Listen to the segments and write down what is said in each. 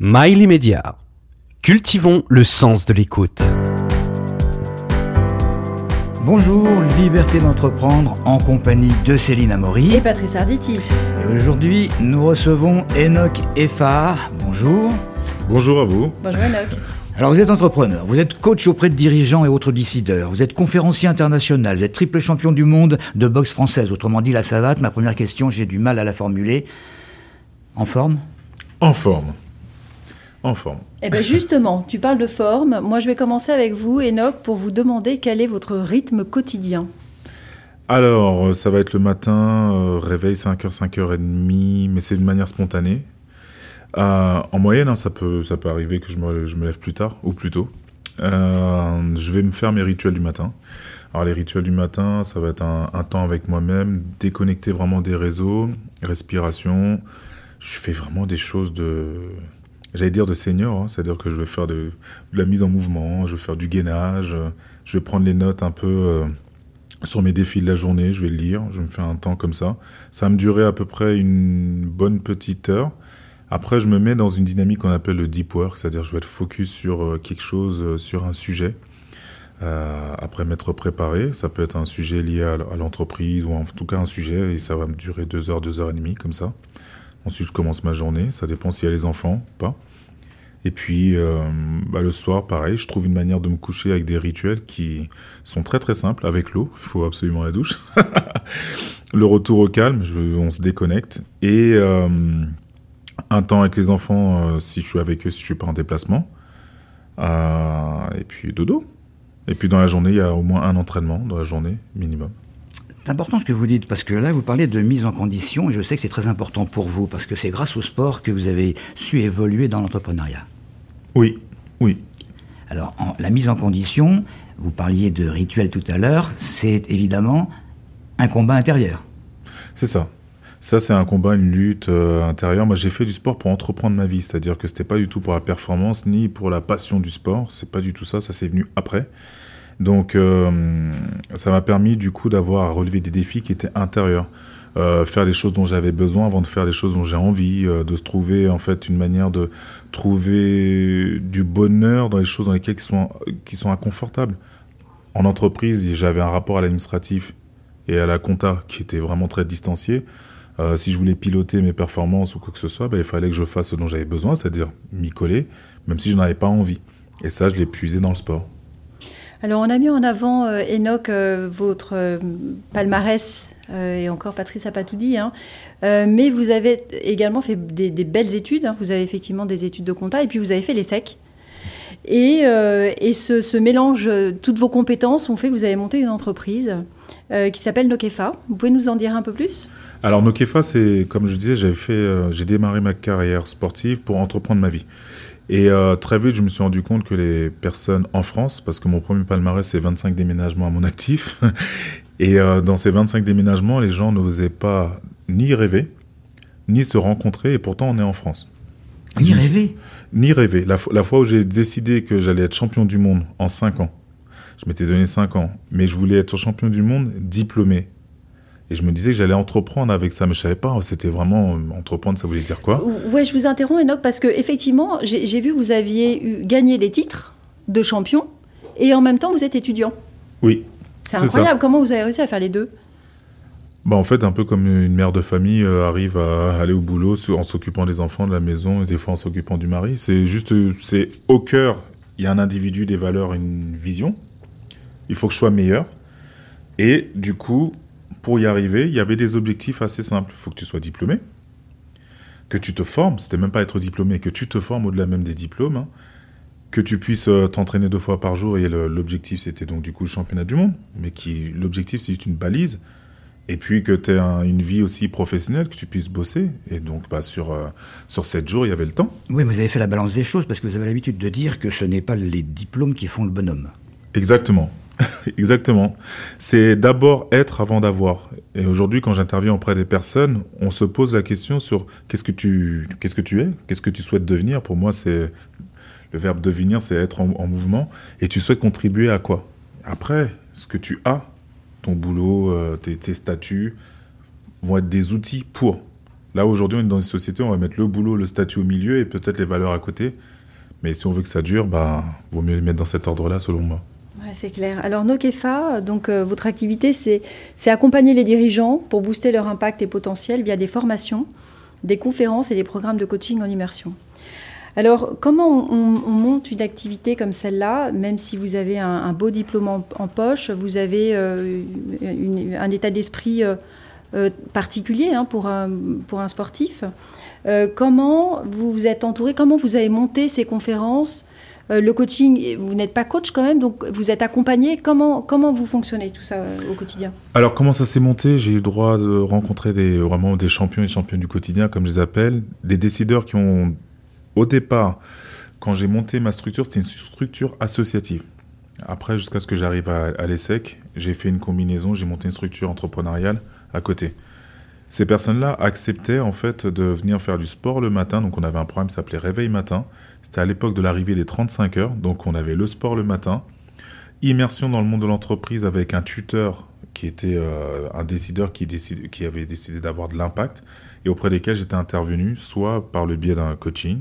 Mail immédiat. Cultivons le sens de l'écoute. Bonjour, Liberté d'entreprendre en compagnie de Céline Amaury. Et Patrice Arditi. Et aujourd'hui, nous recevons Enoch Effa. Bonjour. Bonjour à vous. Bonjour Enoch. Alors vous êtes entrepreneur, vous êtes coach auprès de dirigeants et autres décideurs, vous êtes conférencier international, vous êtes triple champion du monde de boxe française, autrement dit la savate. Ma première question, j'ai du mal à la formuler. En forme? En forme. En forme. Eh bien justement, tu parles de forme. Moi je vais commencer avec vous, Enoch, pour vous demander quel est votre rythme quotidien. Alors, euh, ça va être le matin, euh, réveil 5h, 5h30, mais c'est de manière spontanée. Euh, en moyenne, hein, ça, peut, ça peut arriver que je me, je me lève plus tard ou plus tôt. Euh, je vais me faire mes rituels du matin. Alors les rituels du matin, ça va être un, un temps avec moi-même, déconnecter vraiment des réseaux, respiration. Je fais vraiment des choses de, j'allais dire de senior, hein, c'est-à-dire que je vais faire de, la mise en mouvement, je vais faire du gainage, je vais prendre les notes un peu euh, sur mes défis de la journée, je vais lire, je me fais un temps comme ça. Ça va me durer à peu près une bonne petite heure. Après, je me mets dans une dynamique qu'on appelle le deep work, c'est-à-dire je vais être focus sur euh, quelque chose, euh, sur un sujet. Euh, après m'être préparé, ça peut être un sujet lié à l'entreprise ou en tout cas un sujet et ça va me durer deux heures, deux heures et demie comme ça. Ensuite, je commence ma journée, ça dépend s'il y a les enfants pas. Et puis, euh, bah, le soir, pareil, je trouve une manière de me coucher avec des rituels qui sont très très simples, avec l'eau, il faut absolument la douche. le retour au calme, on se déconnecte. Et euh, un temps avec les enfants euh, si je suis avec eux, si je suis pas en déplacement. Et puis dodo. Et puis dans la journée, il y a au moins un entraînement dans la journée minimum. C'est important ce que vous dites, parce que là, vous parlez de mise en condition, et je sais que c'est très important pour vous, parce que c'est grâce au sport que vous avez su évoluer dans l'entrepreneuriat. Oui, oui. Alors, en, la mise en condition, vous parliez de rituel tout à l'heure, c'est évidemment un combat intérieur. C'est ça. Ça, c'est un combat, une lutte euh, intérieure. Moi, j'ai fait du sport pour entreprendre ma vie, c'est-à-dire que c'était pas du tout pour la performance ni pour la passion du sport. C'est pas du tout ça. Ça, c'est venu après. Donc, euh, ça m'a permis du coup d'avoir à relever des défis qui étaient intérieurs. Euh, faire les choses dont j'avais besoin avant de faire les choses dont j'ai envie, euh, de se trouver en fait une manière de trouver du bonheur dans les choses dans lesquelles qui sont, qui sont inconfortables. En entreprise, j'avais un rapport à l'administratif et à la compta qui était vraiment très distancié. Euh, si je voulais piloter mes performances ou quoi que ce soit, bah, il fallait que je fasse ce dont j'avais besoin, c'est-à-dire m'y coller, même si je n'avais pas envie. Et ça, je l'ai puisé dans le sport. Alors, on a mis en avant, euh, Enoch, euh, votre euh, palmarès, et encore Patrice n'a pas tout dit, hein, mais vous avez également fait des, belles études. Hein, vous avez effectivement des études de compta, et puis vous avez fait les SEC. Et, et ce, mélange, toutes vos compétences ont fait que vous avez monté une entreprise qui s'appelle Nokefa. Vous pouvez nous en dire un peu plus? Alors Nokefa, c'est comme je disais, j'ai démarré ma carrière sportive pour entreprendre ma vie. Et euh, très vite, je me suis rendu compte que les personnes en France, parce que mon premier palmarès, c'est 25 déménagements à mon actif, et euh, dans ces 25 déménagements, les gens n'osaient pas ni rêver, ni se rencontrer, et pourtant on est en France. Ni rêver? Ni rêver. La, la fois où j'ai décidé que j'allais être champion du monde en 5 ans, je m'étais donné 5 ans, mais je voulais être champion du monde diplômé, et je me disais que j'allais entreprendre avec ça, mais je savais pas, c'était vraiment entreprendre, ça voulait dire quoi? Ouais, je vous interromps, Enoch, parce que effectivement, j'ai vu que vous aviez eu, gagné des titres de champion, et en même temps, vous êtes étudiant. Oui. C'est incroyable, comment vous avez réussi à faire les deux? Bah en fait, un peu comme une mère de famille euh, arrive à aller au boulot en s'occupant des enfants, de la maison, et des fois en s'occupant du mari. C'est juste, c'est au cœur, il y a un individu, des valeurs, une vision. Il faut que je sois meilleur. Et du coup, pour y arriver, il y avait des objectifs assez simples. Il faut que tu sois diplômé, que tu te formes, c'était même pas être diplômé, que tu te formes au-delà même des diplômes, hein, que tu puisses euh, t'entraîner deux fois par jour, et l'objectif c'était donc du coup le championnat du monde, mais qui l'objectif c'est juste une balise, et puis que tu aies un, une vie aussi professionnelle, que tu puisses bosser, et donc bah, sur, euh, sur 7 jours il y avait le temps. Oui, mais vous avez fait la balance des choses, parce que vous avez l'habitude de dire que ce n'est pas les diplômes qui font le bonhomme. Exactement. Exactement. C'est d'abord être avant d'avoir. Et aujourd'hui, quand j'interviens auprès des personnes, on se pose la question sur qu'est-ce que tu, qu'est-ce que tu es, qu'est-ce que tu souhaites devenir? Pour moi, c'est le verbe devenir, c'est être en, en, mouvement. Et tu souhaites contribuer à quoi? Après, ce que tu as, ton boulot, euh, tes, statuts, vont être des outils pour. Là, aujourd'hui, on est dans une société, on va mettre le boulot, le statut au milieu et peut-être les valeurs à côté. Mais si on veut que ça dure, bah, vaut mieux les mettre dans cet ordre-là, selon moi. C'est clair. Alors, Nokefa, donc, euh, votre activité, c'est accompagner les dirigeants pour booster leur impact et potentiel via des formations, des conférences et des programmes de coaching en immersion. Alors, comment on, monte une activité comme celle-là, même si vous avez un, beau diplôme en, poche, vous avez euh, un état d'esprit euh, particulier hein, pour un sportif Comment vous vous êtes entouré Comment vous avez monté ces conférences le coaching, vous n'êtes pas coach quand même, donc vous êtes accompagné. Comment, comment vous fonctionnez tout ça au quotidien? Alors comment ça s'est monté? J'ai eu le droit de rencontrer des, vraiment des champions et championnes du quotidien, comme je les appelle, des décideurs qui ont au départ, quand j'ai monté ma structure, c'était une structure associative. Après, jusqu'à ce que j'arrive à, l'ESSEC, j'ai fait une combinaison, j'ai monté une structure entrepreneuriale à côté. Ces personnes-là acceptaient en fait de venir faire du sport le matin. Donc on avait un programme qui s'appelait Réveil matin. C'était à l'époque de l'arrivée des 35 heures. Donc on avait le sport le matin, immersion dans le monde de l'entreprise avec un tuteur qui était euh, un décideur qui, avait décidé d'avoir de l'impact et auprès desquels j'étais intervenu soit par le biais d'un coaching,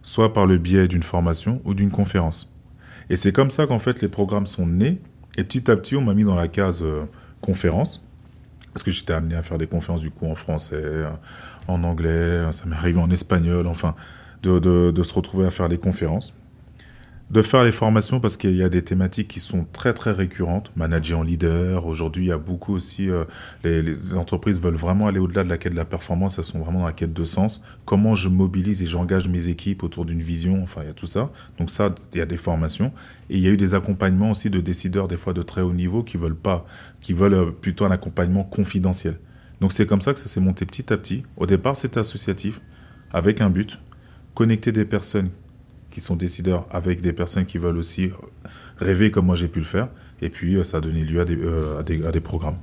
soit par le biais d'une formation ou d'une conférence. Et c'est comme ça qu'en fait les programmes sont nés. Et petit à petit, on m'a mis dans la case euh, conférence. Parce que j'étais amené à faire des conférences du coup en français, en anglais, ça m'est arrivé en espagnol, enfin, de, se retrouver à faire des conférences de faire les formations parce qu'il y a des thématiques qui sont très très récurrentes. Manager en leader, aujourd'hui il y a beaucoup aussi, euh, les, entreprises veulent vraiment aller au-delà de la quête de la performance, elles sont vraiment dans la quête de sens. Comment je mobilise et j'engage mes équipes autour d'une vision, enfin il y a tout ça. Donc ça, il y a des formations. Et il y a eu des accompagnements aussi de décideurs des fois de très haut niveau qui veulent pas, qui veulent euh, plutôt un accompagnement confidentiel. Donc c'est comme ça que ça s'est monté petit à petit. Au départ c'était associatif, avec un but, connecter des personnes qui sont décideurs avec des personnes qui veulent aussi rêver comme moi j'ai pu le faire. Et puis, euh, ça a donné lieu à des, euh, à des, programmes.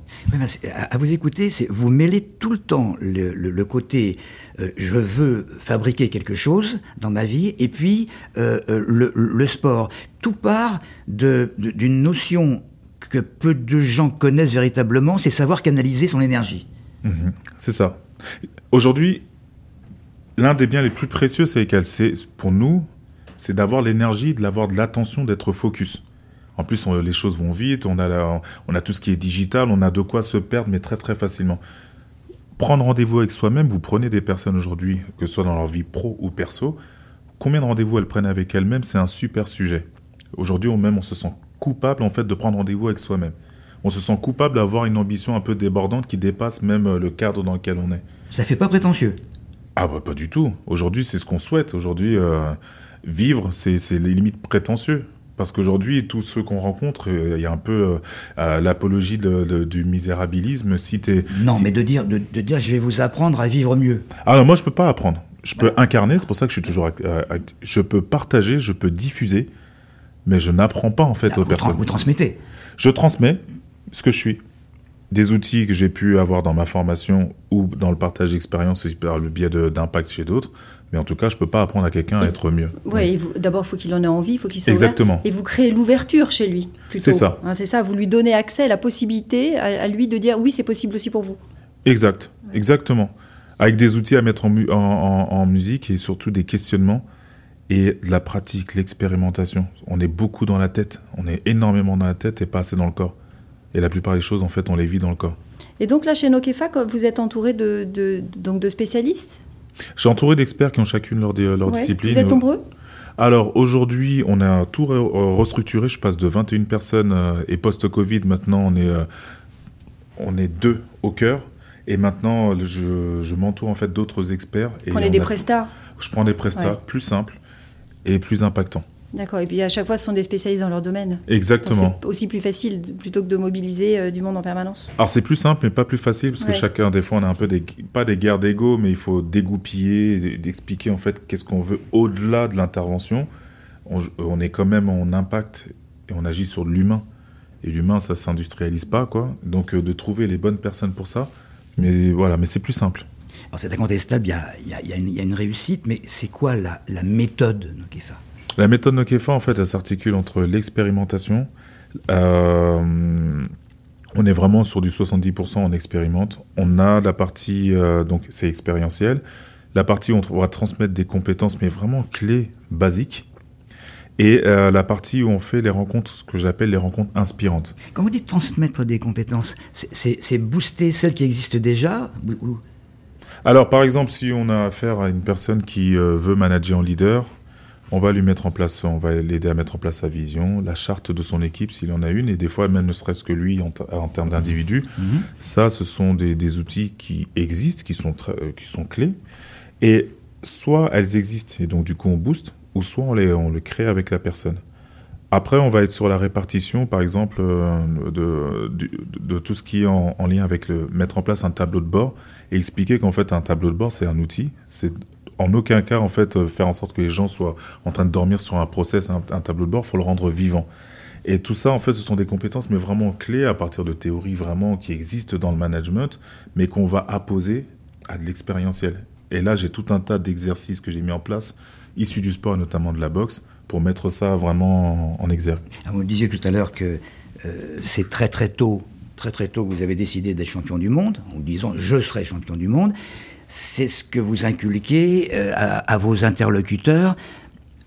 à, vous écouter, vous mêlez tout le temps le, côté euh, je veux fabriquer quelque chose dans ma vie et puis le, sport. Tout part d'une notion que peu de gens connaissent véritablement, c'est savoir canaliser son énergie. Mhm. c'est ça. Aujourd'hui, l'un des biens les plus précieux, c'est qu'elle, c'est pour nous, c'est d'avoir l'énergie, de l'avoir de l'attention, d'être focus. En plus, les choses vont vite, on a, on a tout ce qui est digital, on a de quoi se perdre, mais très très facilement. Prendre rendez-vous avec soi-même, vous prenez des personnes aujourd'hui, que ce soit dans leur vie pro ou perso, combien de rendez-vous elles prennent avec elles-mêmes, c'est un super sujet. Aujourd'hui, même on se sent coupable en fait de prendre rendez-vous avec soi-même. On se sent coupable d'avoir une ambition un peu débordante qui dépasse même euh, le cadre dans lequel on est. Ça fait pas prétentieux. Ah bah pas du tout. Aujourd'hui, c'est ce qu'on souhaite. Aujourd'hui, euh, vivre, c'est les limites prétentieux. Parce qu'aujourd'hui, tous ceux qu'on rencontre, euh, il y a un peu euh, l'apologie du misérabilisme. Si non, mais de dire, de, dire, je vais vous apprendre à vivre mieux. Alors moi, je peux pas apprendre. Je peux incarner. C'est pour ça que je suis toujours. je peux partager, je peux diffuser, mais je n'apprends pas en fait aux personnes. vous transmettez. Je transmets ce que je suis des outils que j'ai pu avoir dans ma formation ou dans le partage d'expérience par le biais d'impact chez d'autres. Mais en tout cas, je ne peux pas apprendre à quelqu'un à être mieux. Ouais, d'abord, il faut qu'il en ait envie, il faut qu'il soit Exactement. et vous créez l'ouverture chez lui. C'est ça. Hein, c'est ça, vous lui donnez accès, la possibilité à, lui de dire oui, c'est possible aussi pour vous. Exact, exactement. Avec des outils à mettre en, en, musique et surtout des questionnements et de la pratique, l'expérimentation. On est beaucoup dans la tête, on est énormément dans la tête et pas assez dans le corps. Et la plupart des choses, en fait, on les vit dans le corps. Et donc là, chez Nokefa, vous êtes entouré de, de, donc de spécialistes? Je suis entouré d'experts qui ont chacune leur, leur discipline. Vous êtes nombreux? Alors aujourd'hui, on a tout restructuré. Je passe de 21 personnes euh, et post-Covid, maintenant on est, euh, on est deux au cœur. Et maintenant, je, je m'entoure en fait d'autres experts. Vous prenez des prestats Je prends des prestats plus simples et plus impactants. D'accord. Et puis à chaque fois, ce sont des spécialistes dans leur domaine. Exactement. C'est aussi plus facile plutôt que de mobiliser euh, du monde en permanence. Alors c'est plus simple, mais pas plus facile parce que chacun, des fois, on a un peu des pas des guerres d'ego, mais il faut dégoupiller, d'expliquer en fait qu'est-ce qu'on veut au-delà de l'intervention. On, est quand même en impact et on agit sur l'humain. Et l'humain, ça s'industrialise pas, quoi. Donc euh, de trouver les bonnes personnes pour ça. Mais voilà, mais c'est plus simple. Alors c'est incontestable, il y a, y, a, y a, une réussite, mais c'est quoi la, la méthode Nokefa? La méthode Nokefa, en fait, elle s'articule entre l'expérimentation. Euh, on est vraiment sur du 70%, on expérimente. On a la partie, euh, donc c'est expérientiel, la partie où on va transmettre des compétences, mais vraiment clés, basiques. Et euh, la partie où on fait les rencontres, ce que j'appelle les rencontres inspirantes. Quand vous dites transmettre des compétences, c'est booster celles qui existent déjà Alors, par exemple, si on a affaire à une personne qui veut manager en leader, on va lui mettre en place, on va l'aider à mettre en place sa vision, la charte de son équipe s'il en a une, et des fois même ne serait-ce que lui en, termes d'individu. Mhm. Ça, ce sont des, outils qui existent, qui sont, euh, qui sont clés. Et soit elles existent, et donc du coup on booste, ou soit on les, on les crée avec la personne. Après, on va être sur la répartition, par exemple, euh, de, de, tout ce qui est en, en, lien avec le mettre en place un tableau de bord et expliquer qu'en fait un tableau de bord c'est un outil, c'est en aucun cas, en fait, euh, faire en sorte que les gens soient en train de dormir sur un process, un, tableau de bord, faut le rendre vivant. Et tout ça, en fait, ce sont des compétences, mais vraiment clés à partir de théories vraiment qui existent dans le management, mais qu'on va apposer à de l'expérientiel. Et là, j'ai tout un tas d'exercices que j'ai mis en place, issus du sport, notamment de la boxe, pour mettre ça vraiment en, exergue. Ah, vous disiez tout à l'heure que euh, c'est très très tôt, très très tôt que vous avez décidé d'être champion du monde, en disant je serai champion du monde c'est ce que vous inculquez euh, à, vos interlocuteurs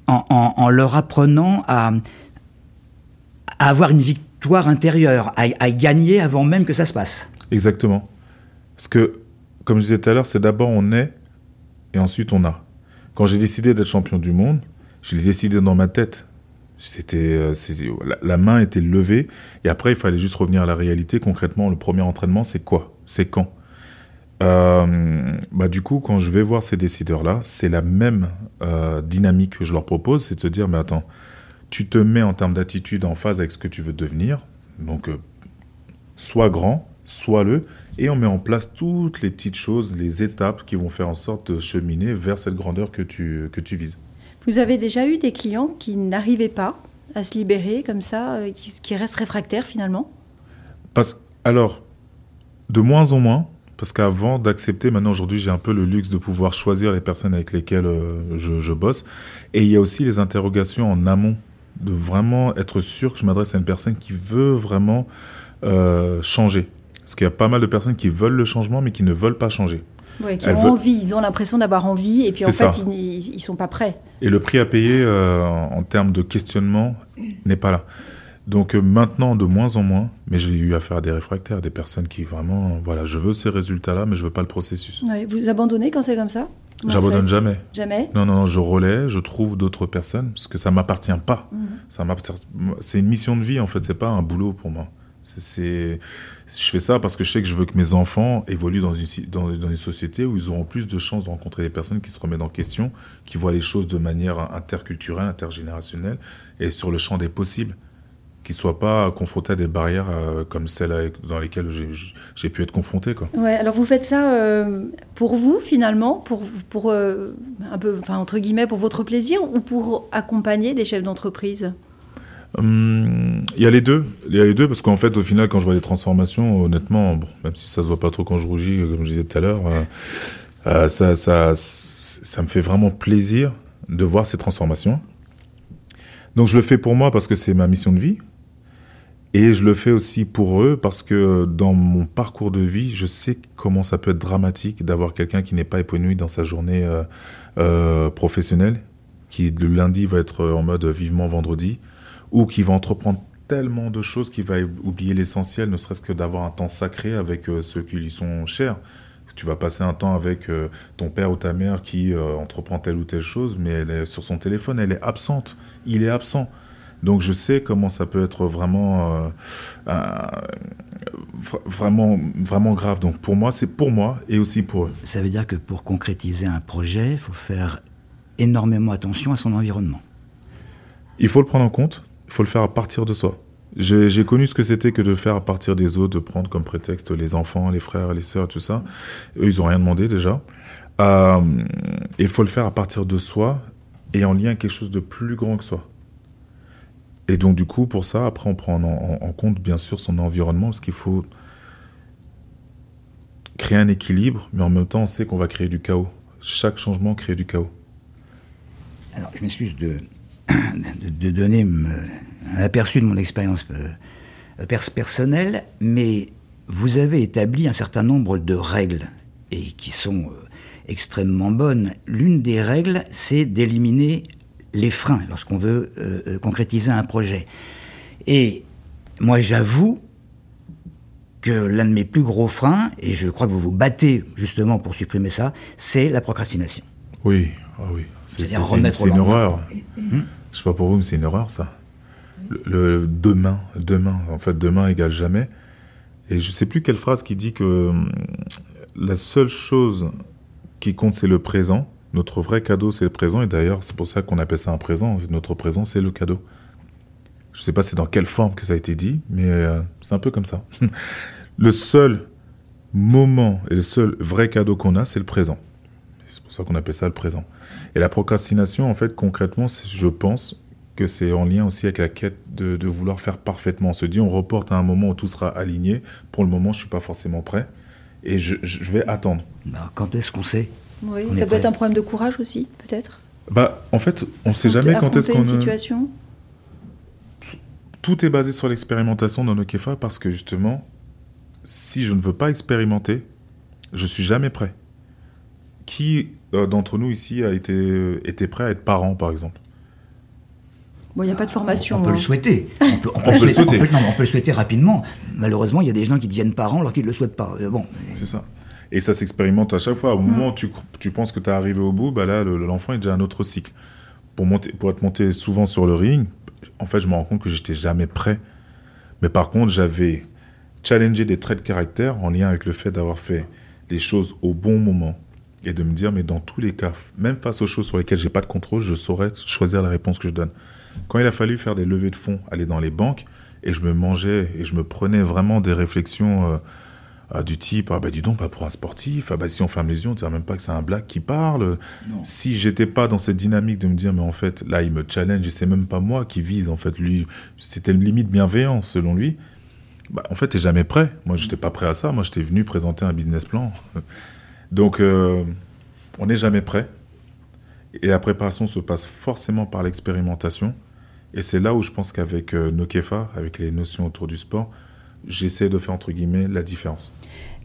en, leur apprenant à, avoir une victoire intérieure, à, gagner avant même que ça se passe. Exactement. Parce que, comme je disais tout à l'heure, c'est d'abord on est et ensuite on a. Quand j'ai décidé d'être champion du monde, je l'ai décidé dans ma tête. C'était, euh, la main était levée et après il fallait juste revenir à la réalité. Concrètement, le premier entraînement, c'est quoi? C'est quand? Euh, bah du coup, quand je vais voir ces décideurs-là, c'est la même euh, dynamique que je leur propose, c'est de se dire, mais attends, tu te mets en termes d'attitude en phase avec ce que tu veux devenir, donc euh, sois grand, sois-le, et on met en place toutes les petites choses, les étapes qui vont faire en sorte de cheminer vers cette grandeur que tu, que tu vises. Vous avez déjà eu des clients qui n'arrivaient pas à se libérer comme ça, qui, qui restent réfractaires finalement? Parce, Alors, de moins en moins, parce qu'avant d'accepter, maintenant aujourd'hui j'ai un peu le luxe de pouvoir choisir les personnes avec lesquelles euh, je, bosse. Et il y a aussi les interrogations en amont, de vraiment être sûr que je m'adresse à une personne qui veut vraiment euh, changer. Parce qu'il y a pas mal de personnes qui veulent le changement mais qui ne veulent pas changer. Oui, qui ont envie, ils ont l'impression d'avoir envie et puis en fait ils ne sont pas prêts. Et le prix à payer euh, en termes de questionnement n'est pas là. Donc euh, maintenant, de moins en moins, mais j'ai eu affaire à des réfractaires, des personnes qui vraiment, voilà, je veux ces résultats-là, mais je veux pas le processus. vous abandonnez quand c'est comme ça? J'abandonne jamais. Jamais? Non, non, non, je relais, je trouve d'autres personnes, parce que ça m'appartient pas. Mhm. Ça C'est une mission de vie, en fait, c'est pas un boulot pour moi. C'est, je fais ça parce que je sais que je veux que mes enfants évoluent dans une, dans, dans une société où ils auront plus de chances de rencontrer des personnes qui se remettent en question, qui voient les choses de manière interculturelle, intergénérationnelle et sur le champ des possibles qui ne soient pas confrontés à des barrières euh, comme celles dans lesquelles j'ai pu être confronté. Quoi. Ouais, alors vous faites ça euh, pour vous finalement, pour, pour euh, un peu, enfin entre guillemets, pour votre plaisir ou pour accompagner des chefs d'entreprise? Hum, il y a les deux, il y a les deux parce qu'en fait au final quand je vois les transformations, honnêtement, bon, même si ça se voit pas trop quand je rougis, comme je disais tout à l'heure, ça, ça, ça me fait vraiment plaisir de voir ces transformations. Donc je le fais pour moi parce que c'est ma mission de vie, et je le fais aussi pour eux parce que dans mon parcours de vie, je sais comment ça peut être dramatique d'avoir quelqu'un qui n'est pas épanoui dans sa journée euh, euh, professionnelle, qui le lundi va être en mode vivement vendredi, ou qui va entreprendre tellement de choses qu'il va oublier l'essentiel, ne serait-ce que d'avoir un temps sacré avec euh, ceux qui lui sont chers. Tu vas passer un temps avec ton père ou ta mère qui entreprend telle ou telle chose, mais elle est sur son téléphone, elle est absente. Il est absent. Donc je sais comment ça peut être vraiment, euh, vraiment, vraiment grave. Donc pour moi, c'est pour moi et aussi pour eux. Ça veut dire que pour concrétiser un projet, il faut faire énormément attention à son environnement. Il faut le prendre en compte, il faut le faire à partir de soi. J'ai connu ce que c'était que de faire à partir des autres, de prendre comme prétexte les enfants, les frères, les sœurs, tout ça. Eux, ils n'ont rien demandé déjà. Euh, il faut le faire à partir de soi et en lien avec quelque chose de plus grand que soi. Et donc, du coup, pour ça, après, on prend en, compte, bien sûr, son environnement, parce qu'il faut créer un équilibre, mais en même temps, on sait qu'on va créer du chaos. Chaque changement crée du chaos. Alors, je m'excuse de, de, donner un aperçu de mon expérience euh, euh, personnel, mais vous avez établi un certain nombre de règles et qui sont euh, extrêmement bonnes. L'une des règles, c'est d'éliminer les freins lorsqu'on veut euh, concrétiser un projet. Et moi, j'avoue que l'un de mes plus gros freins, et je crois que vous vous battez justement pour supprimer ça, c'est la procrastination. Oui, ah oui. c'est une, horreur. Hmm je sais pas pour vous, mais c'est une horreur ça. Le, demain, demain, en fait, demain égale jamais. Et je sais plus quelle phrase qui dit que hum, la seule chose qui compte, c'est le présent. Notre vrai cadeau, c'est le présent. Et d'ailleurs, c'est pour ça qu'on appelle ça un présent. Notre présent, c'est le cadeau. Je sais pas c'est dans quelle forme que ça a été dit, mais euh, c'est un peu comme ça. le seul moment et le seul vrai cadeau qu'on a, c'est le présent. C'est pour ça qu'on appelle ça le présent. Et la procrastination, en fait, concrètement, je pense que c'est en lien aussi avec la quête de, vouloir faire parfaitement. On se dit, on reporte à un moment où tout sera aligné. Pour le moment, je suis pas forcément prêt. Et je, vais attendre. Bah, quand est-ce qu'on sait? Oui, ça peut être un problème de courage aussi, peut-être bah, En fait, on ne sait jamais quand est-ce qu'on... une situation Tout est basé sur l'expérimentation dans nos KEFA parce que justement, si je ne veux pas expérimenter, je suis jamais prêt. Qui euh, d'entre nous ici a été, était prêt à être parent, par exemple? Bon, il n'y a pas de formation. On, peut le hein. souhaiter. On peut, le souhaiter. On peut, le souhaiter rapidement. Malheureusement, il y a des gens qui deviennent parents alors qu'ils ne le souhaitent pas. Euh, bon. C'est ça. Et ça s'expérimente à chaque fois. Au moment où tu, tu penses que tu es arrivé au bout, bah là, l'enfant est déjà un autre cycle. Pour, monter, pour être monté souvent sur le ring, en fait, je me rends compte que j'étais jamais prêt. Mais par contre, j'avais challengé des traits de caractère en lien avec le fait d'avoir fait les choses au bon moment, et de me dire, mais dans tous les cas, même face aux choses sur lesquelles j'ai pas de contrôle, je saurais choisir la réponse que je donne. Quand il a fallu faire des levées de fonds, aller dans les banques, et je me mangeais et je me prenais vraiment des réflexions euh, euh, du type, ah bah dis donc, pas pour un sportif, ah bah si on ferme les yeux, on ne même pas que c'est un black qui parle. Si j'étais pas dans cette dynamique de me dire, mais en fait, là, il me challenge, et c'est même pas moi qui vise, en fait, lui, c'était une limite bienveillante selon lui. Bah, en fait, t'es jamais prêt. Moi, j'étais pas prêt à ça. Moi, j'étais venu présenter un business plan. Donc, euh, on n'est jamais prêt. Et la préparation se passe forcément par l'expérimentation. Et c'est là où je pense qu'avec euh, nos KEFA, avec les notions autour du sport, j'essaie de faire entre guillemets la différence.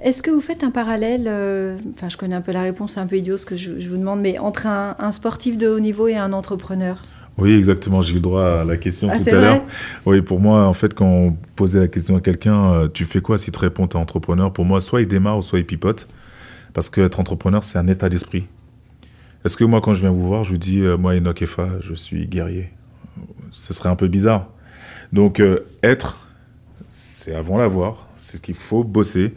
Est-ce que vous faites un parallèle, euh, enfin je connais un peu la réponse, c'est un peu idiot ce que je, vous demande, mais entre un, sportif de haut niveau et un entrepreneur? Oui, exactement, j'ai eu le droit à la question ah, tout à l'heure. Oui, pour moi, en fait, quand on posait la question à quelqu'un, tu fais quoi si tu réponds es entrepreneur? Pour moi, soit il démarre ou soit il pipote. Parce qu'être entrepreneur, c'est un état d'esprit. Est-ce que moi, quand je viens vous voir, je vous dis, euh, moi, Enoch Efa, je suis guerrier? Ce serait un peu bizarre. Donc, euh, être, c'est avant l'avoir, c'est ce qu'il faut bosser.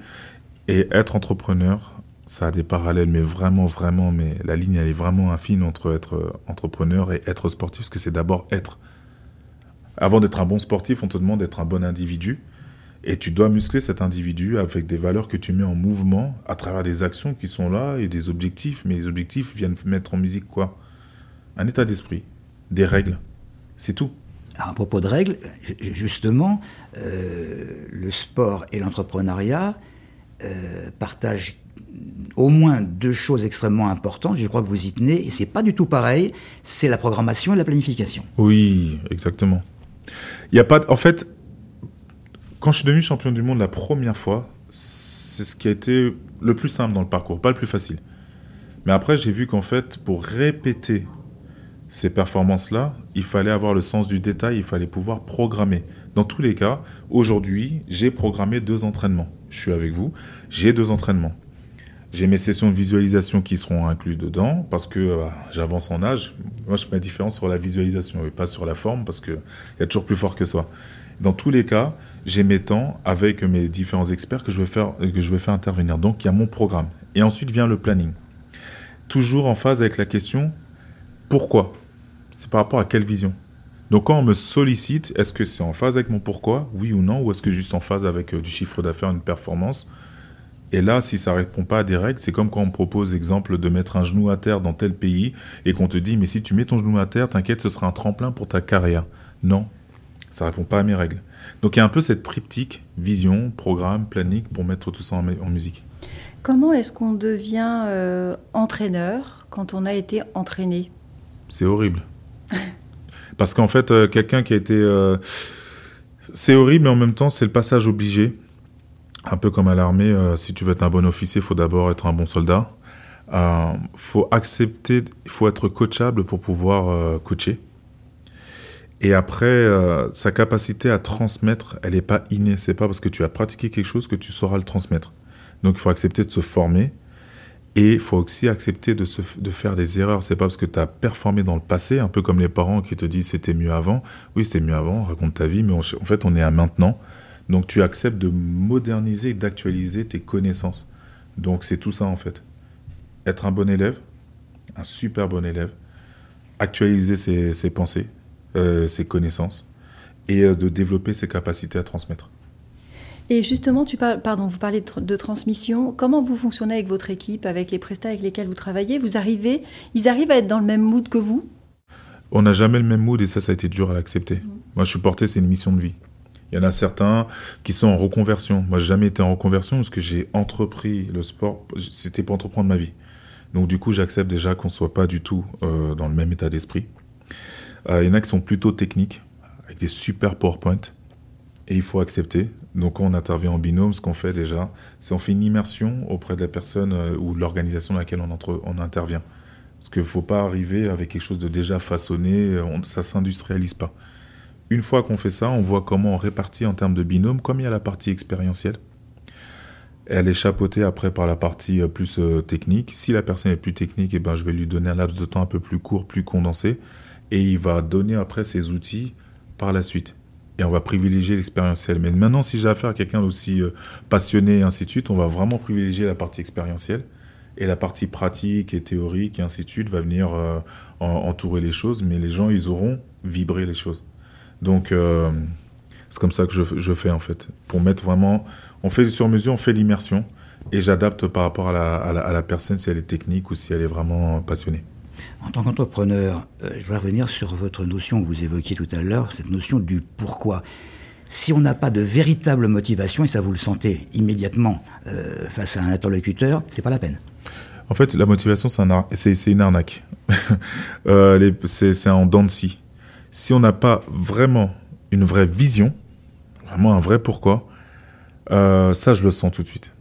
Et être entrepreneur, ça a des parallèles, mais vraiment, vraiment, mais la ligne, elle est vraiment infine entre être entrepreneur et être sportif, parce que c'est d'abord être. Avant d'être un bon sportif, on te demande d'être un bon individu. Et tu dois muscler cet individu avec des valeurs que tu mets en mouvement à travers des actions qui sont là et des objectifs. Mais les objectifs viennent mettre en musique quoi? Un état d'esprit, des règles. C'est tout. À propos de règles, justement, euh, le sport et l'entrepreneuriat euh, partagent au moins deux choses extrêmement importantes. Je crois que vous y tenez. Et c'est pas du tout pareil. C'est la programmation et la planification. Oui, exactement. Il y a pas. En fait, quand je suis devenu champion du monde la première fois, c'est ce qui a été le plus simple dans le parcours, pas le plus facile. Mais après, j'ai vu qu'en fait, pour répéter ces performances-là, il fallait avoir le sens du détail, il fallait pouvoir programmer. Dans tous les cas, aujourd'hui, j'ai programmé deux entraînements. Je suis avec vous, j'ai deux entraînements. J'ai mes sessions de visualisation qui seront inclus dedans parce que euh, j'avance en âge. Moi, je fais la différence sur la visualisation et pas sur la forme parce qu'il y a toujours plus fort que soi. Dans tous les cas, j'ai mes temps avec mes différents experts que je vais faire, que je vais faire intervenir. Donc, il y a mon programme. Et ensuite vient le planning. Toujours en phase avec la question pourquoi? C'est par rapport à quelle vision? Donc quand on me sollicite, est-ce que c'est en phase avec mon pourquoi, oui ou non, ou est-ce que juste en phase avec euh, du chiffre d'affaires, une performance? Et là, si ça répond pas à des règles, c'est comme quand on me propose, exemple, de mettre un genou à terre dans tel pays et qu'on te dit, mais si tu mets ton genou à terre, t'inquiète, ce sera un tremplin pour ta carrière. Non, ça répond pas à mes règles. Donc il y a un peu cette triptyque, vision, programme, planning, pour mettre tout ça en, musique. Comment est-ce qu'on devient euh, entraîneur quand on a été entraîné? C'est horrible. Parce qu'en fait, euh, quelqu'un qui a été... Euh, C'est horrible, mais en même temps, c'est le passage obligé. Un peu comme à l'armée, euh, si tu veux être un bon officier, il faut d'abord être un bon soldat. Il faut accepter, il faut être coachable pour pouvoir coacher. Et après, sa capacité à transmettre, elle n'est pas innée. C'est pas parce que tu as pratiqué quelque chose que tu sauras le transmettre. Donc, il faut accepter de se former. Et il faut aussi accepter de, se, de faire des erreurs. C'est pas parce que tu as performé dans le passé, un peu comme les parents qui te disent c'était mieux avant. Oui, c'était mieux avant, raconte ta vie, mais en fait, on est à maintenant. Donc tu acceptes de moderniser et d'actualiser tes connaissances. Donc c'est tout ça en fait. Être un bon élève, un super bon élève, actualiser ses, pensées, euh, ses connaissances et euh, de développer ses capacités à transmettre. Et justement, tu parles, pardon, vous parlez de, transmission. Comment vous fonctionnez avec votre équipe, avec les prestats avec lesquels vous travaillez? Vous arrivez, ils arrivent à être dans le même mood que vous? On n'a jamais le même mood et ça, ça a été dur à l'accepter. Mmh. Moi, je suis porté, c'est une mission de vie. Il y en a certains qui sont en reconversion. Moi, j'ai jamais été en reconversion parce que j'ai entrepris le sport. C'était pour entreprendre ma vie. Donc, du coup, j'accepte déjà qu'on soit pas du tout euh, dans le même état d'esprit. Euh, il y en a qui sont plutôt techniques, avec des super PowerPoint. Et il faut accepter. Donc, on intervient en binôme, ce qu'on fait déjà, c'est on fait une immersion auprès de la personne euh, ou de l'organisation dans laquelle on, intervient. Parce qu'il ne faut pas arriver avec quelque chose de déjà façonné, on, ça s'industrialise pas. Une fois qu'on fait ça, on voit comment on répartit en termes de binôme, comme il y a la partie expérientielle. Elle est chapeautée après par la partie euh, plus euh, technique. Si la personne est plus technique, eh ben, je vais lui donner un laps de temps un peu plus court, plus condensé. Et il va donner après ses outils par la suite. On va privilégier l'expérientiel. Mais maintenant, si j'ai affaire à quelqu'un d'aussi euh, passionné et ainsi de suite, on va vraiment privilégier la partie expérientielle. Et la partie pratique et théorique et ainsi de suite va venir entourer les choses. Mais les gens, ils auront vibré les choses. Donc, euh, c'est comme ça que je, fais en fait. Pour mettre vraiment. On fait sur mesure, on fait l'immersion. Et j'adapte par rapport à la, personne, si elle est technique ou si elle est vraiment passionnée. En tant qu'entrepreneur, euh, je voudrais revenir sur votre notion que vous évoquiez tout à l'heure, cette notion du pourquoi. Si on n'a pas de véritable motivation, et ça vous le sentez immédiatement euh, face à un interlocuteur, c'est pas la peine. En fait, la motivation, c'est une arnaque. c'est un dents de scie si on n'a pas vraiment une vraie vision, vraiment un vrai pourquoi, euh, ça, je le sens tout de suite.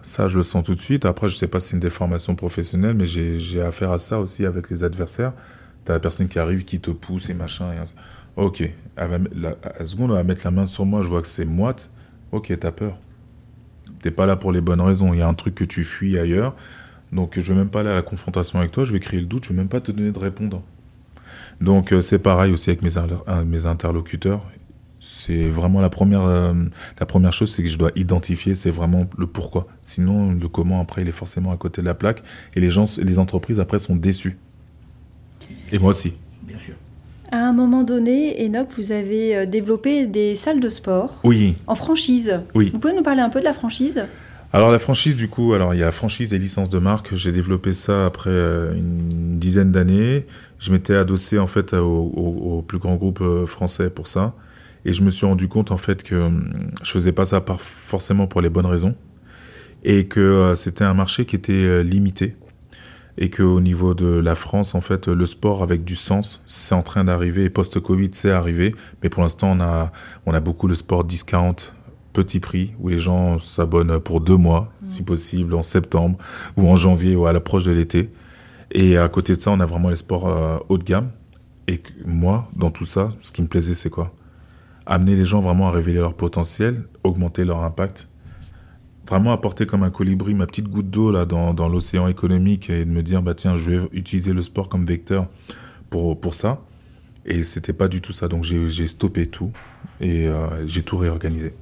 Ça, je le sens tout de suite. Après, je ne sais pas si c'est une déformation professionnelle, mais j'ai affaire à ça aussi avec les adversaires. Tu as la personne qui arrive, qui te pousse et machin. Ok, la, à la seconde, elle va mettre la main sur moi, je vois que c'est moite. Ok, t'as peur. T'es pas là pour les bonnes raisons. Il y a un truc que tu fuis ailleurs. Donc, je vais même pas aller à la confrontation avec toi. Je vais créer le doute. Je vais même pas te donner de répondant. Donc euh, c'est pareil aussi avec mes, mes interlocuteurs. C'est vraiment la première, euh, la première chose, c'est que je dois identifier, c'est vraiment le pourquoi. Sinon, le comment, après, il est forcément à côté de la plaque. Et les gens, les entreprises, après, sont déçus. Et moi aussi. Bien sûr. À un moment donné, Enoch, vous avez euh, développé des salles de sport. Oui. En franchise. Oui. Vous pouvez nous parler un peu de la franchise? Alors la franchise du coup, alors il y a franchise et licence de marque. J'ai développé ça après une dizaine d'années. Je m'étais adossé en fait au, plus grand groupe euh, français pour ça, et je me suis rendu compte en fait que hum, je faisais pas ça par, forcément pour les bonnes raisons, et que euh, c'était un marché qui était euh, limité, et que au niveau de la France en fait le sport avec du sens c'est en train d'arriver, et post-Covid c'est arrivé, mais pour l'instant on a on a beaucoup de sport discount petit prix où les gens s'abonnent pour deux mois, si possible, en septembre ou en janvier ou à l'approche de l'été. Et à côté de ça, on a vraiment les sports euh, haut de gamme. Et moi, dans tout ça, ce qui me plaisait, c'est quoi? Amener les gens vraiment à révéler leur potentiel, augmenter leur impact. Vraiment apporter comme un colibri ma petite goutte d'eau là dans, dans l'océan économique et de me dire bah tiens je vais utiliser le sport comme vecteur pour, pour ça et c'était pas du tout ça donc j'ai stoppé tout et euh, j'ai tout réorganisé.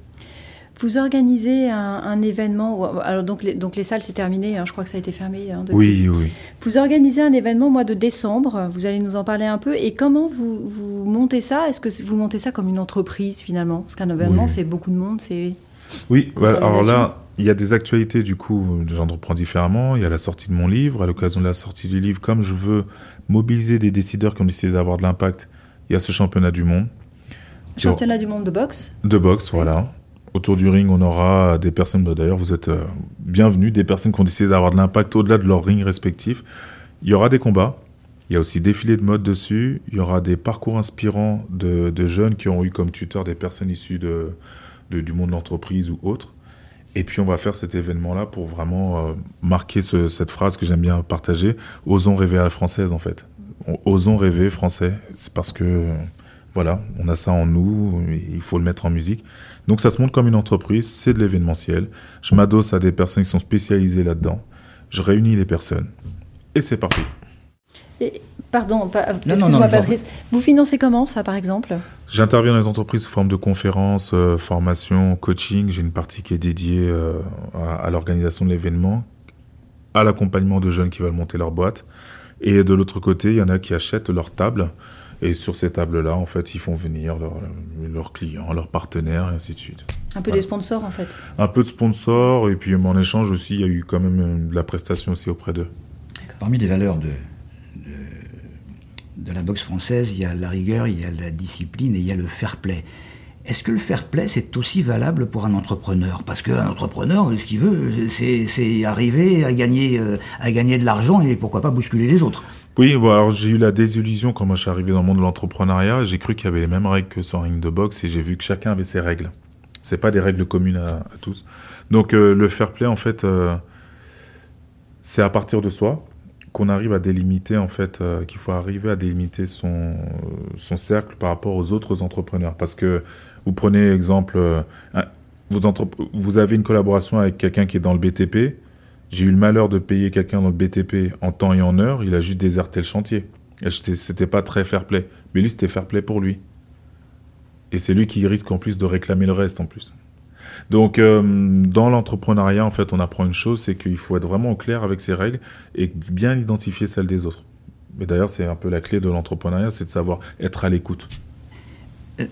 Vous organisez un, événement, alors donc les, donc les salles c'est terminé, hein, je crois que ça a été fermé. Hein, oui, oui. Vous organisez un événement au mois de décembre, vous allez nous en parler un peu, et comment vous, vous montez ça? Est-ce que vous montez ça comme une entreprise finalement? Parce qu'un événement c'est beaucoup de monde, c'est... Oui, alors là, il y a des actualités du coup, j'entreprends différemment, il y a la sortie de mon livre, à l'occasion de la sortie du livre, comme je veux mobiliser des décideurs qui ont décidé d'avoir de l'impact, il y a ce championnat du monde. Championnat du monde de boxe De boxe, voilà. Autour du ring, on aura des personnes, bah, d'ailleurs vous êtes euh, bienvenus, des personnes qui ont décidé d'avoir de l'impact au-delà de leur ring respectif. Il y aura des combats, Il y a aussi défilé de mode dessus. Il y aura des parcours inspirants de, jeunes qui ont eu comme tuteur des personnes issues de, du monde de l'entreprise ou autres. Et puis on va faire cet événement-là pour vraiment euh, marquer ce- cette phrase que j'aime bien partager. Osons rêver à la française en fait. On- Osons rêver français. C'est parce que voilà, on a ça en nous. Il faut le mettre en musique. Donc ça se montre comme une entreprise. C'est de l'événementiel. Je m'adosse à des personnes qui sont spécialisées là-dedans. Je réunis les personnes. Et c'est parti. Et- pardon, pas- non, excuse-moi Patrice. Vous financez comment ça, par exemple? J'interviens dans les entreprises sous forme de conférences, euh, formations, coaching. J'ai une partie qui est dédiée euh, à, à l'organisation de l'événement, à l'accompagnement de jeunes qui veulent monter leur boîte. Et de l'autre côté, il y en a qui achètent leur table. Et sur ces tables-là, en fait, ils font venir leurs leurs clients, leurs partenaires, et ainsi de suite. Un peu Voilà. des sponsors, en fait. Un peu de sponsors, et puis en échange aussi, il y a eu quand même euh, de la prestation aussi auprès d'eux. Parmi les valeurs de, de, de la boxe française, il y a la rigueur, il y a la discipline et il y a le fair play. Est-ce que le fair play, c'est aussi valable pour un entrepreneur? Parce qu'un entrepreneur, ce qu'il veut, c'est arriver à gagner, euh, à gagner de l'argent et pourquoi pas bousculer les autres. Oui, bon, alors j'ai eu la désillusion quand moi je suis arrivé dans le monde de l'entrepreneuriat. J'ai cru qu'il y avait les mêmes règles que sur ring de boxe et j'ai vu que chacun avait ses règles. C'est pas des règles communes à, tous. Donc euh, le fair play, en fait, euh, c'est à partir de soi qu'on arrive à délimiter, en fait, qu'il faut arriver à délimiter son, son cercle par rapport aux autres entrepreneurs. Parce que vous prenez exemple, euh, vous, avez une collaboration avec quelqu'un qui est dans le BTP. J'ai eu le malheur de payer quelqu'un dans le BTP en temps et en heure. Il a juste déserté le chantier. C'était pas très fair play. Mais lui, c'était fair play pour lui. Et c'est lui qui risque en plus de réclamer le reste en plus. Donc, euh, dans l'entrepreneuriat, en fait, on apprend une chose, c'est qu'il faut être vraiment clair avec ses règles et bien identifier celles des autres. Mais d'ailleurs, c'est un peu la clé de l'entrepreneuriat, c'est de savoir être à l'écoute.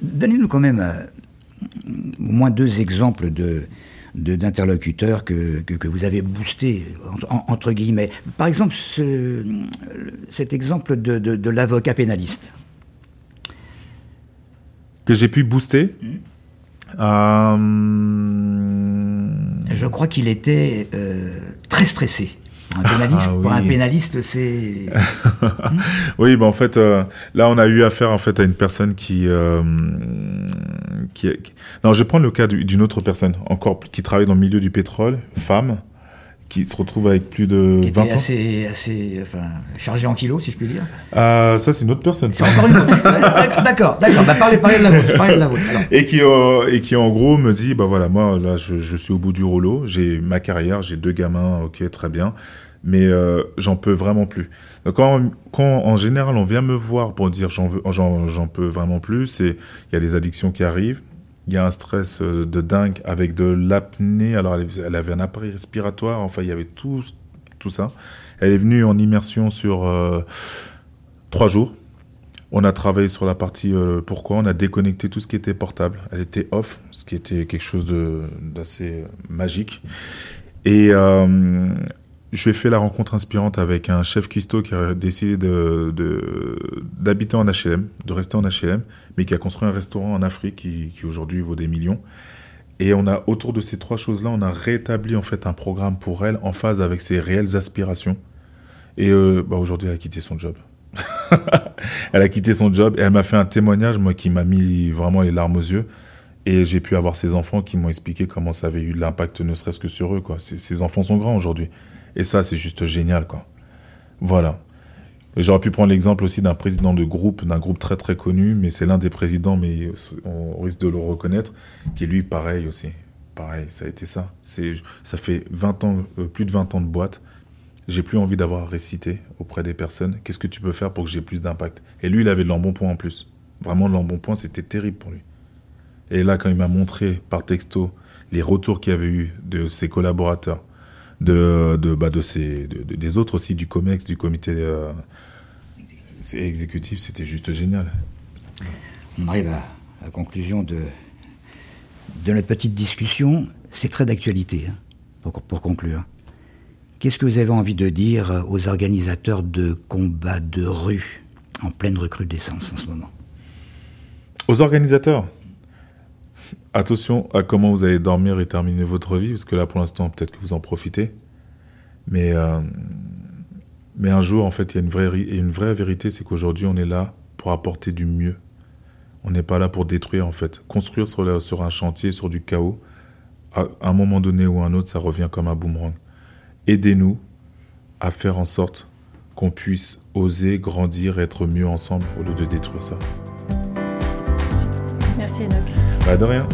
Donnez-nous quand même euh, au moins deux exemples de d'interlocuteurs que, que, que vous avez boostés, entre, en- entre guillemets. Par exemple, ce- cet exemple de, de, de l'avocat pénaliste. Que j'ai pu booster. Euh, Je crois qu'il était euh, très stressé. Un pénaliste, Ah Pour un pénaliste, c'est... Oui, bah en fait, euh, là, on a eu affaire en fait à une personne qui, euh, qui, qui- non, je vais prendre le cas du- d'une autre personne, encore qui travaille dans le milieu du pétrole, femme, qui se retrouve avec plus de qui 20 était ans. assez, assez enfin, chargé en kilos, si je puis dire. Ah, ça, c'est une autre personne. C'est encore une autre. D'accord, d'accord. Bah, parlez, parlez de la vôtre. Parlez de la vôtre. Et qui, euh, et qui en gros me dit, bah voilà, moi là, je, je suis au bout du rouleau, j'ai ma carrière, j'ai deux gamins, ok, très bien, mais euh, j'en peux vraiment plus. Donc, quand, quand en général on vient me voir pour dire j'en peux vraiment plus, c'est il y a des addictions qui arrivent, il y a un stress euh, de dingue avec de l'apnée. Alors elle, avait un appareil respiratoire, enfin il y avait tout, tout ça. Elle est venue en immersion sur euh, trois jours. On a travaillé sur la partie pourquoi, on a déconnecté tout ce qui était portable. Elle était off, ce qui était quelque chose d'assez magique. Et je fait la rencontre inspirante avec un chef cuistot qui a décidé de- de- d'habiter en HLM, de rester en HLM, mais qui a construit un restaurant en Afrique qui, aujourd'hui vaut des millions. Et on a, autour de ces trois choses-là, on a rétabli en fait un programme pour elle en phase avec ses réelles aspirations. Et euh, bah, aujourd'hui, elle a quitté son job. elle a quitté son job et elle m'a fait un témoignage, moi, qui m'a mis vraiment les larmes aux yeux. Et j'ai pu avoir ses enfants qui m'ont expliqué comment ça avait eu de l'impact, ne serait-ce que sur eux, quoi. Ces enfants sont grands aujourd'hui. Et ça, c'est juste génial, quoi. Voilà. J'aurais pu prendre l'exemple aussi d'un président de groupe, d'un groupe très très connu, mais c'est l'un des présidents, mais on risque de le reconnaître, qui lui, pareil aussi. Pareil, ça a été ça. Ça fait 20 ans, euh, plus de 20 ans de boîte. J'ai plus envie d'avoir à réciter auprès des personnes. Qu'est-ce que tu peux faire pour que j'ai plus d'impact? Et lui, il avait de l'embonpoint en plus. Vraiment, de l'embonpoint, c'était terrible pour lui. Et là, quand il m'a montré par texto les retours qu'il avait eu de ses collaborateurs, de, de, bah, de de- des autres aussi, du COMEX, du comité euh, exécutif, c'était juste génial. On arrive à la conclusion de, de notre petite discussion. C'est très d'actualité, hein, pour, pour conclure. Qu'est-ce que vous avez envie de dire aux organisateurs de combats de rue en pleine recrudescence en ce moment? Aux organisateurs, attention à comment vous allez dormir et terminer votre vie, parce que là, pour l'instant, peut-être que vous en profitez. Mais euh, Mais un jour, en fait, il y a une vraie, et une vraie vérité, c'est qu'aujourd'hui, on est là pour apporter du mieux. On n'est pas là pour détruire, en fait. Construire sur, sur un chantier, sur du chaos, à un moment donné ou un autre, ça revient comme un boomerang. Aidez-nous à faire en sorte qu'on puisse oser grandir, être mieux ensemble au lieu de détruire ça. Merci Enoch. Bah, de rien.